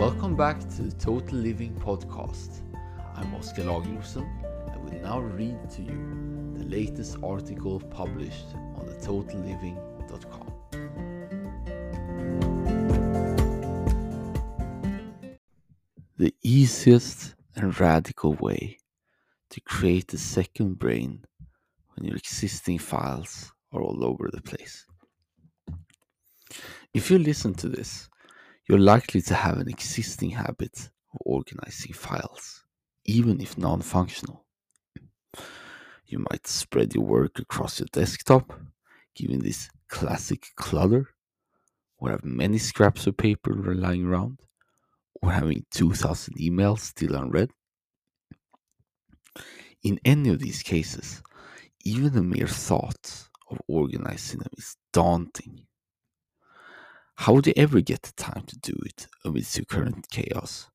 Welcome back to the Total Living Podcast. I'm Oscar Lagrosen and will now read to you the latest article published on the totalliving.com. The easiest and radical way to create a second brain when your existing files are all over the place. If you listen to this, you're likely to have an existing habit of organizing files, even if non functional. You might spread your work across your desktop, giving this classic clutter, or have many scraps of paper lying around, or having 2,000 emails still unread. In any of these cases, even the mere thought of organizing them is daunting. How would you ever get the time to do it amidst your current chaos?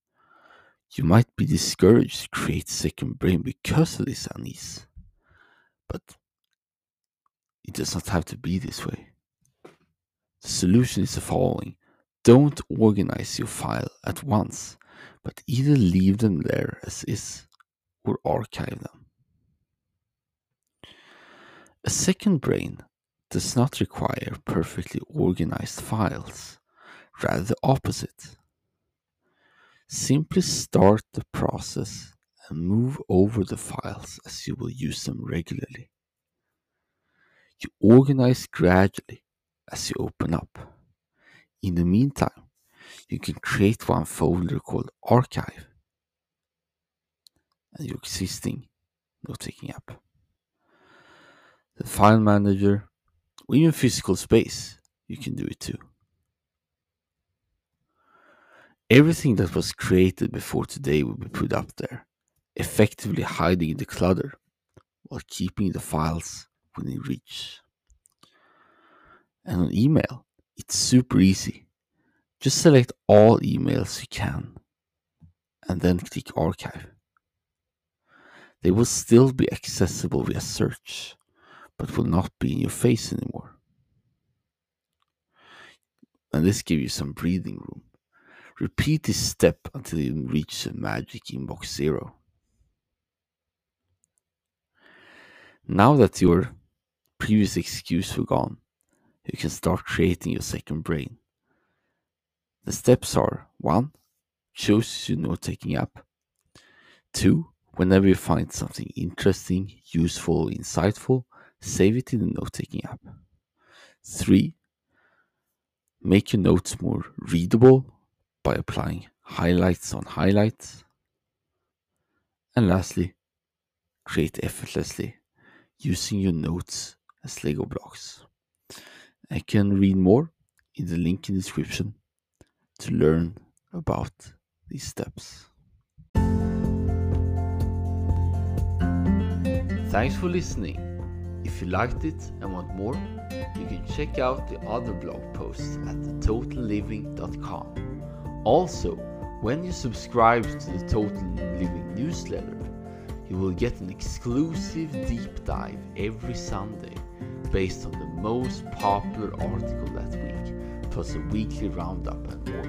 You might be discouraged to create a second brain because of this unease. But it does not have to be this way. The solution is the following. Don't organize your file at once, but either leave them there as is or archive them. A second brain does not require perfectly organized files, rather the opposite. Simply start the process and move over the files as you will use them regularly. You organize gradually as you open up. In the meantime, you can create one folder called Archive and your existing note taking app. The file manager or even physical space, you can do it too. Everything that was created before today will be put up there, effectively hiding the clutter while keeping the files within reach. And on email, it's super easy. Just select all emails you can and then click archive. They will still be accessible via search, but will not be in your face anymore. And this gives you some breathing room. Repeat this step until you reach the magic inbox zero. Now that your previous excuse were gone, you can start creating your second brain. The steps are 1. Choose your note taking app. 2. Whenever you find something interesting, useful, insightful, Save it in the note taking app. 3. Make your notes more readable by applying highlights on highlights. And lastly, create effortlessly using your notes as Lego blocks. I can read more in the link in the description to learn about these steps. Thanks for listening. If you liked it and want more, you can check out the other blog posts at totalliving.com. Also, when you subscribe to the Total Living newsletter, you will get an exclusive deep dive every Sunday based on the most popular article that week, plus a weekly roundup and more.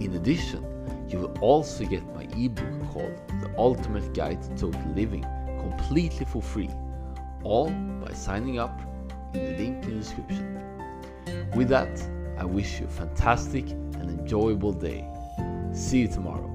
In addition, you will also get my ebook called The Ultimate Guide to Total Living completely for free all by signing up in the link in the description. With that, I wish you a fantastic and enjoyable day. See you tomorrow.